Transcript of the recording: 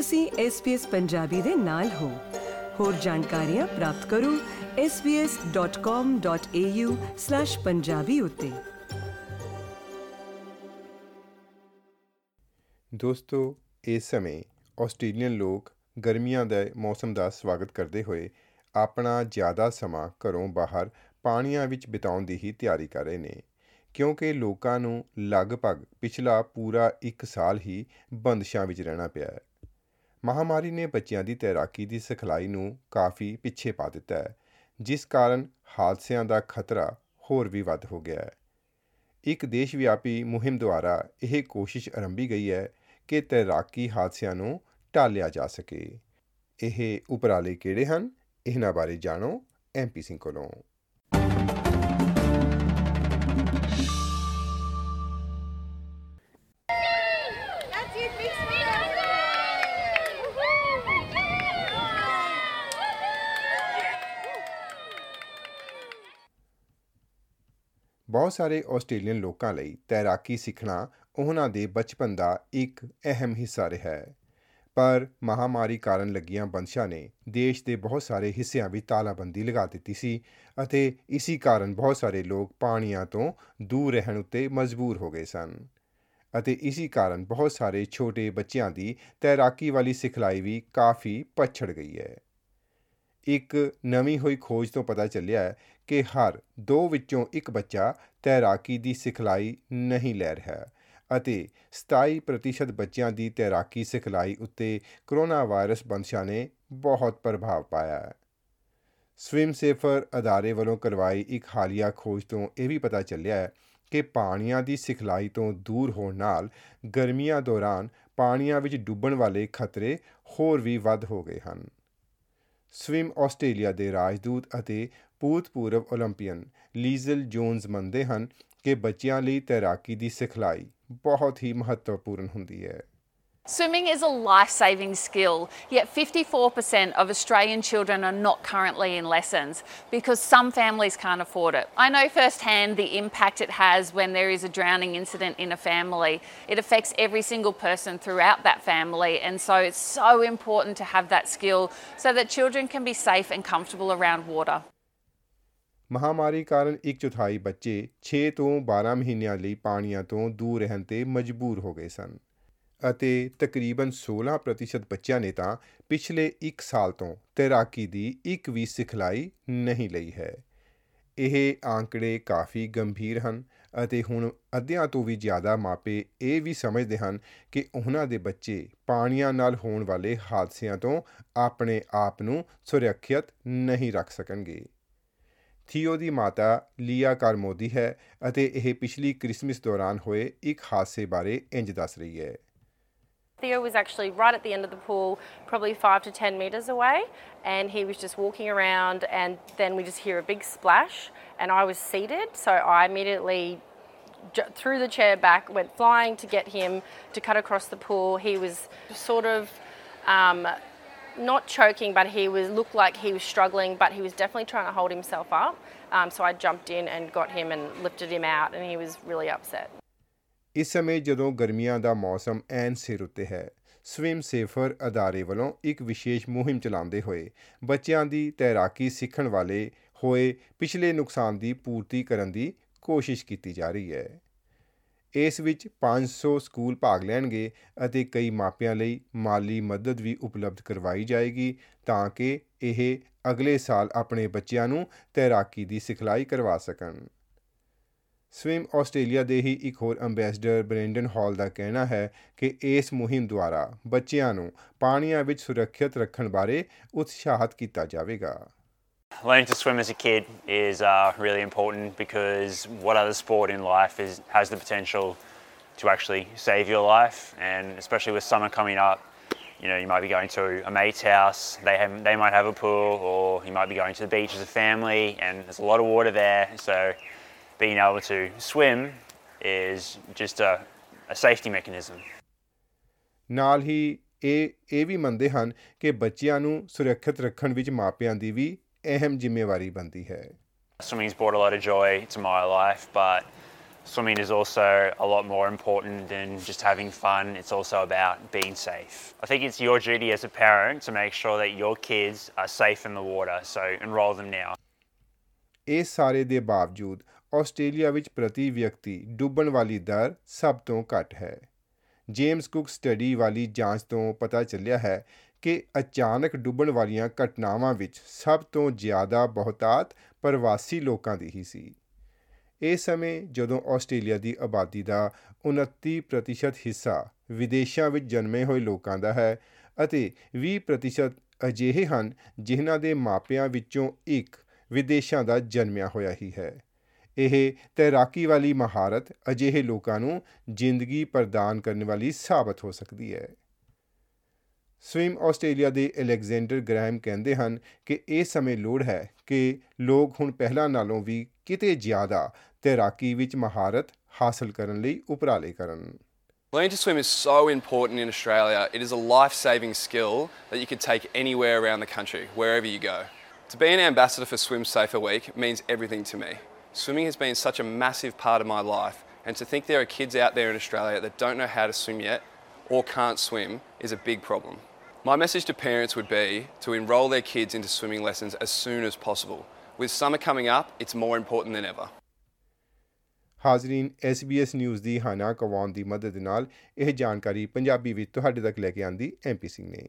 ਤੁਸੀਂ SBS ਪੰਜਾਬੀ ਦੇ ਨਾਲ ਹੋ। ਹੋਰ ਜਾਣਕਾਰੀਆਂ ਪ੍ਰਾਪਤ ਕਰੋ svs.com.au/punjabi ਉਤੇ। ਦੋਸਤੋ, ਇਸ ਸਮੇਂ ਆਸਟ੍ਰੇਲੀਅਨ ਲੋਕ ਗਰਮੀਆਂ ਦੇ ਮੌਸਮ ਦਾ ਸਵਾਗਤ ਕਰਦੇ ਹੋਏ ਆਪਣਾ ਜ਼ਿਆਦਾ ਸਮਾਂ ਘਰੋਂ ਬਾਹਰ ਪਾਣੀਆਂ ਵਿੱਚ ਬਿਤਾਉਣ ਦੀ ਹੀ ਤਿਆਰੀ ਕਰ ਰਹੇ ਨੇ। ਕਿਉਂਕਿ ਲੋਕਾਂ ਨੂੰ ਲਗਭਗ ਪਿਛਲਾ ਪੂਰਾ 1 ਸਾਲ ਹੀ ਬੰਦਸ਼ਾਂ ਵਿੱਚ ਰਹਿਣਾ ਪਿਆ ਹੈ। ਮਹਾਮਾਰੀ ਨੇ ਬੱਚਿਆਂ ਦੀ ਤੈਰਾਕੀ ਦੀ ਸਿਖਲਾਈ ਨੂੰ ਕਾਫੀ ਪਿੱਛੇ ਪਾ ਦਿੱਤਾ ਹੈ, ਜਿਸ ਕਾਰਨ ਹਾਦਸਿਆਂ ਦਾ ਖਤਰਾ ਹੋਰ ਵੀ ਵੱਧ ਹੋ ਗਿਆ ਹੈ। ਇੱਕ ਦੇਸ਼ ਵਿਆਪੀ ਮੁਹਿੰਮ ਦੁਆਰਾ ਇਹ ਕੋਸ਼ਿਸ਼ ਆਰੰਭੀ ਗਈ ਹੈ ਕਿ ਤੈਰਾਕੀ ਹਾਦਸਿਆਂ ਨੂੰ ਟਾਲਿਆ ਜਾ ਸਕੇ। ਇਹ ਉਪਰਾਲੇ ਕਿਹੜੇ ਹਨ? ਇਹਨਾਂ ਬਾਰੇ ਜਾਣੋ ਐਮਪੀ ਸਿੰਘ ਕੋਲੋਂ। ਬਹੁਤ ਸਾਰੇ ਆਸਟ੍ਰੇਲੀਅਨ ਲੋਕਾਂ ਲਈ ਤੈਰਾਕੀ ਸਿੱਖਣਾ ਉਹਨਾਂ ਦੇ ਬਚਪਨ ਦਾ ਇੱਕ ਅਹਿਮ ਹਿੱਸਾ ਰਿਹਾ ਹੈ। ਪਰ ਮਹਾਮਾਰੀ ਕਾਰਨ ਲੱਗੀਆਂ ਬੰਦਸ਼ਾਂ ਨੇ ਦੇਸ਼ ਦੇ ਬਹੁਤ ਸਾਰੇ ਹਿੱਸਿਆਂ ਵਿੱਚ ਤਾਲਾਬੰਦੀ ਲਗਾ ਦਿੱਤੀ ਸੀ ਅਤੇ ਇਸੇ ਕਾਰਨ ਬਹੁਤ ਸਾਰੇ ਲੋਕ ਪਾਣੀਆਂ ਤੋਂ ਦੂਰ ਰਹਿਣ ਉੱਤੇ ਮਜਬੂਰ ਹੋ ਗਏ ਸਨ। ਅਤੇ ਇਸੇ ਕਾਰਨ ਬਹੁਤ ਸਾਰੇ ਛੋਟੇ ਬੱਚਿਆਂ ਦੀ ਤੈਰਾਕੀ ਵਾਲੀ ਸਿਖਲਾਈ ਵੀ ਕਾਫੀ ਪਛੜ ਗਈ ਹੈ। ਇੱਕ ਨਵੀਂ ਹੋਈ ਖੋਜ ਤੋਂ ਪਤਾ ਚੱਲਿਆ ਹੈ ਕਿ ਹਰ ਦੋ ਵਿੱਚੋਂ ਇੱਕ ਬੱਚਾ ਤੈਰਾਕੀ ਦੀ ਸਿਖਲਾਈ ਨਹੀਂ ਲੈ ਰਿਹਾ ਅਤੇ 27% ਬੱਚਿਆਂ ਦੀ ਤੈਰਾਕੀ ਸਿਖਲਾਈ ਉੱਤੇ ਕਰੋਨਾ ਵਾਇਰਸ ਬੰਦਸ਼ਾਂ ਨੇ ਬਹੁਤ ਪ੍ਰਭਾਵ ਪਾਇਆ। ਹੈ ਸਵਿਮ ਸੇਫਰ ਅਦਾਰੇ ਵੱਲੋਂ ਕਰਵਾਈ ਇੱਕ ਹਾਲੀਆ ਖੋਜ ਤੋਂ ਇਹ ਵੀ ਪਤਾ ਚੱਲਿਆ ਹੈ ਕਿ ਪਾਣੀਆਂ ਦੀ ਸਿਖਲਾਈ ਤੋਂ ਦੂਰ ਹੋਣ ਨਾਲ ਗਰਮੀਆਂ ਦੌਰਾਨ ਪਾਣੀਆਂ ਵਿੱਚ ਡੁੱਬਣ ਵਾਲੇ ਖਤਰੇ ਹੋਰ ਵੀ ਵੱਧ ਹੋ ਗਏ ਹਨ। ਸਵਿਮ ਆਸਟ੍ਰੇਲੀਆ ਦੇ ਰਾਜਦੂਤ ਅਤੇ ਭੂਤਪੂਰਵ 올림ਪੀਅਨ ਲੀਜ਼ਲ ਜੋਨਸ ਮੰਨਦੇ ਹਨ ਕਿ ਬੱਚਿਆਂ ਲਈ ਤੈਰਾਕੀ ਦੀ ਸਿਖਲਾਈ ਬਹੁਤ ਹੀ ਮਹੱਤਵਪੂਰਨ ਹੁੰਦੀ ਹੈ। Swimming is a life saving skill, yet 54% of Australian children are not currently in lessons because some families can't afford it. I know firsthand the impact it has when there is a drowning incident in a family. It affects every single person throughout that family, and so it's so important to have that skill so that children can be safe and comfortable around water. ਮਹਾਮਾਰੀ ਕਾਰਨ ਇੱਕ ਚੌਥਾਈ ਬੱਚੇ 6 ਤੋਂ 12 ਮਹੀਨਿਆਂ ਲਈ ਪਾਣੀਆਂ ਤੋਂ ਦੂਰ ਰਹਿਣ ਤੇ ਮਜਬੂਰ ਹੋ ਗਏ ਸਨ ਅਤੇ ਤਕਰੀਬਨ 16% ਬੱਚਿਆਂ ਨੇ ਤਾਂ ਪਿਛਲੇ 1 ਸਾਲ ਤੋਂ ਤੈਰਾਕੀ ਦੀ ਇੱਕ ਵੀ ਸਿਖਲਾਈ ਨਹੀਂ ਲਈ ਹੈ। ਇਹ ਆંકੜੇ ਕਾਫੀ ਗੰਭੀਰ ਹਨ ਅਤੇ ਹੁਣ ਅੱਧਿਆਂ ਤੋਂ ਵੀ ਜ਼ਿਆਦਾ ਮਾਪੇ ਇਹ ਵੀ ਸਮਝਦੇ ਹਨ ਕਿ ਉਹਨਾਂ ਦੇ ਬੱਚੇ ਪਾਣੀਆਂ ਨਾਲ ਹੋਣ ਵਾਲੇ ਹਾਦਸਿਆਂ ਤੋਂ ਆਪਣੇ ਆਪ ਨੂੰ ਸੁਰੱਖਿਅਤ ਨਹੀਂ ਰੱਖ ਸਕਣਗੇ। ਥੀਓ ਦੀ ਮਾਤਾ ਲੀਆ ਕਾਰਮੋਦੀ ਹੈ ਅਤੇ ਇਹ ਪਿਛਲੀ ਕ੍ਰਿਸਮਸ ਦੌਰਾਨ ਹੋਏ ਇੱਕ ਹਾਦਸੇ ਬਾਰੇ ਇੰਜ ਦੱਸ ਰਹੀ ਹੈ। Theo was actually right at the end of the pool, probably five to 10 metres away, and he was just walking around, and then we just hear a big splash, and I was seated, so I immediately threw the chair back, went flying to get him to cut across the pool. He was sort of um, not choking, but he was looked like he was struggling, but he was definitely trying to hold himself up. Um, so I jumped in and got him and lifted him out, and he was really upset. ਇਸ ਸਮੇਂ ਜਦੋਂ ਗਰਮੀਆਂ ਦਾ ਮੌਸਮ ਐਨ ਸਿਰ ਉੱਤੇ ਹੈ swim safer ਅਦਾਰੇ ਵੱਲੋਂ ਇੱਕ ਵਿਸ਼ੇਸ਼ ਮੁਹਿੰਮ ਚਲਾਉਂਦੇ ਹੋਏ ਬੱਚਿਆਂ ਦੀ ਤੈਰਾਕੀ ਸਿੱਖਣ ਵਾਲੇ ਹੋਏ ਪਿਛਲੇ ਨੁਕਸਾਨ ਦੀ ਪੂਰਤੀ ਕਰਨ ਦੀ ਕੋਸ਼ਿਸ਼ ਕੀਤੀ ਜਾ ਰਹੀ ਹੈ। ਇਸ ਵਿੱਚ 500 ਸਕੂਲ ਭਾਗ ਲੈਣਗੇ ਅਤੇ ਕਈ ਮਾਪਿਆਂ ਲਈ ਮਾਲੀ ਮਦਦ ਵੀ ਉਪਲਬਧ ਕਰਵਾਈ ਜਾਏਗੀ ਤਾਂ ਕਿ ਇਹ ਅਗਲੇ ਸਾਲ ਆਪਣੇ ਬੱਚਿਆਂ ਨੂੰ ਤੈਰਾਕੀ ਦੀ ਸਿਖਲਾਈ ਕਰਵਾ ਸਕਣ। ਸਵਿਮ ਆਸਟ੍ਰੇਲੀਆ ਦੇ ਹੀ ਇੱਕ ਹੋਰ ਅੰਬੈਸਡਰ ਬ੍ਰੈਂਡਨ ਹਾਲ ਦਾ ਕਹਿਣਾ ਹੈ ਕਿ ਇਸ ਮੁਹਿੰਮ ਦੁਆਰਾ ਬੱਚਿਆਂ ਨੂੰ ਪਾਣੀਆਂ ਵਿੱਚ ਸੁਰੱਖਿਅਤ ਰੱਖਣ ਬਾਰੇ ਉਤਸ਼ਾਹਿਤ ਕੀਤਾ ਜਾਵੇਗਾ Learning to swim as a kid is uh, really important because what other sport in life is, has the potential to actually save your life, and especially with summer coming up, you know you might be going to a mate's house. They have, they might have a pool, or you might be going to the beach as a family, and there's a lot of water there. So being able to swim is just a, a safety mechanism. ਨਾਲ ਹੀ ਇਹ ਇਹ ਵੀ ਮੰਨਦੇ ਹਨ ਕਿ ਬੱਚਿਆਂ ਨੂੰ ਸੁਰੱਖਿਅਤ ਰੱਖਣ ਵਿੱਚ ਮਾਪਿਆਂ ਦੀ ਵੀ ਅਹਿਮ ਜ਼ਿੰਮੇਵਾਰੀ ਬਣਦੀ ਹੈ Swimming's brought a lot of joy to my life, but swimming is also a lot more important than just having fun. It's also about being safe. I think it's your duty as a parent to make sure that your kids are safe in the water, so enroll them now. ਇਸ ਸਾਰੇ ਦੇ ਬਾਵਜੂਦ Australia ਵਿੱਚ ਪ੍ਰਤੀ ਵਿਅਕਤੀ ਡੁੱਬਣ ਵਾਲੀ ਦਰ ਸਭ ਤੋਂ ਘੱਟ ਹੈ। ਜੇਮਸ ਕੁੱਕ ਸਟੱਡੀ ਵਾਲੀ ਜਾਂਚ ਤੋਂ ਪਤਾ ਚੱਲਿਆ ਹੈ ਕਿ ਅਚਾਨਕ ਡੁੱਬਣ ਵਾਲੀਆਂ ਘਟਨਾਵਾਂ ਵਿੱਚ ਸਭ ਤੋਂ ਜ਼ਿਆਦਾ ਬਹੁਤਾਤ ਪ੍ਰਵਾਸੀ ਲੋਕਾਂ ਦੀ ਹੀ ਸੀ। ਇਸ ਸਮੇਂ ਜਦੋਂ ਆਸਟ੍ਰੇਲੀਆ ਦੀ ਆਬਾਦੀ ਦਾ 29% ਹਿੱਸਾ ਵਿਦੇਸ਼ਾਂ ਵਿੱਚ ਜਨਮੇ ਹੋਏ ਲੋਕਾਂ ਦਾ ਹੈ ਅਤੇ 20% ਅਜਿਹੇ ਹਨ ਜਿਨ੍ਹਾਂ ਦੇ ਮਾਪਿਆਂ ਵਿੱਚੋਂ ਇੱਕ ਵਿਦੇਸ਼ਾਂ ਦਾ ਜਨਮਿਆ ਹੋਇਆ ਹੀ ਹੈ। ਇਹ ਤੈਰਾਕੀ ਵਾਲੀ ਮਹਾਰਤ ਅਜਿਹੇ ਲੋਕਾਂ ਨੂੰ ਜ਼ਿੰਦਗੀ ਪ੍ਰਦਾਨ ਕਰਨ ਵਾਲੀ ਸਾਬਤ ਹੋ ਸਕਦੀ ਹੈ ਸਵਿਮ ਆਸਟ੍ਰੇਲੀਆ ਦੇ ਅਲੈਗਜ਼ੈਂਡਰ ਗ੍ਰੈਮ ਕਹਿੰਦੇ ਹਨ ਕਿ ਇਸ ਸਮੇਂ ਲੋੜ ਹੈ ਕਿ ਲੋਕ ਹੁਣ ਪਹਿਲਾਂ ਨਾਲੋਂ ਵੀ ਕਿਤੇ ਜ਼ਿਆਦਾ ਤੈਰਾਕੀ ਵਿੱਚ ਮਹਾਰਤ ਹਾਸਲ ਕਰਨ ਲਈ ਉਪਰਾਲੇ ਕਰਨ Learning to swim is so important in Australia. It is a life saving skill that you can take anywhere around the country, wherever you go. To be an ambassador for Swim Safer Week means everything to me. Swimming has been such a massive part of my life, and to think there are kids out there in Australia that don't know how to swim yet or can't swim is a big problem. My message to parents would be to enrol their kids into swimming lessons as soon as possible. With summer coming up, it's more important than ever. ਹਾਜ਼ਰੀਨ SBS news ਦੀ ਹਾਨਾ Kwan ਦੀ ਮਦਦ ਨਾਲ ਇਹ ਜਾਣਕਾਰੀ ਪੰਜਾਬੀ ਵਿੱਚ ਤੁਹਾਡੇ ਤੱਕ ਲੈ ਕੇ ਆਂਦੀ ਐਮਪੀ ਸਿੰਘ ਨੇ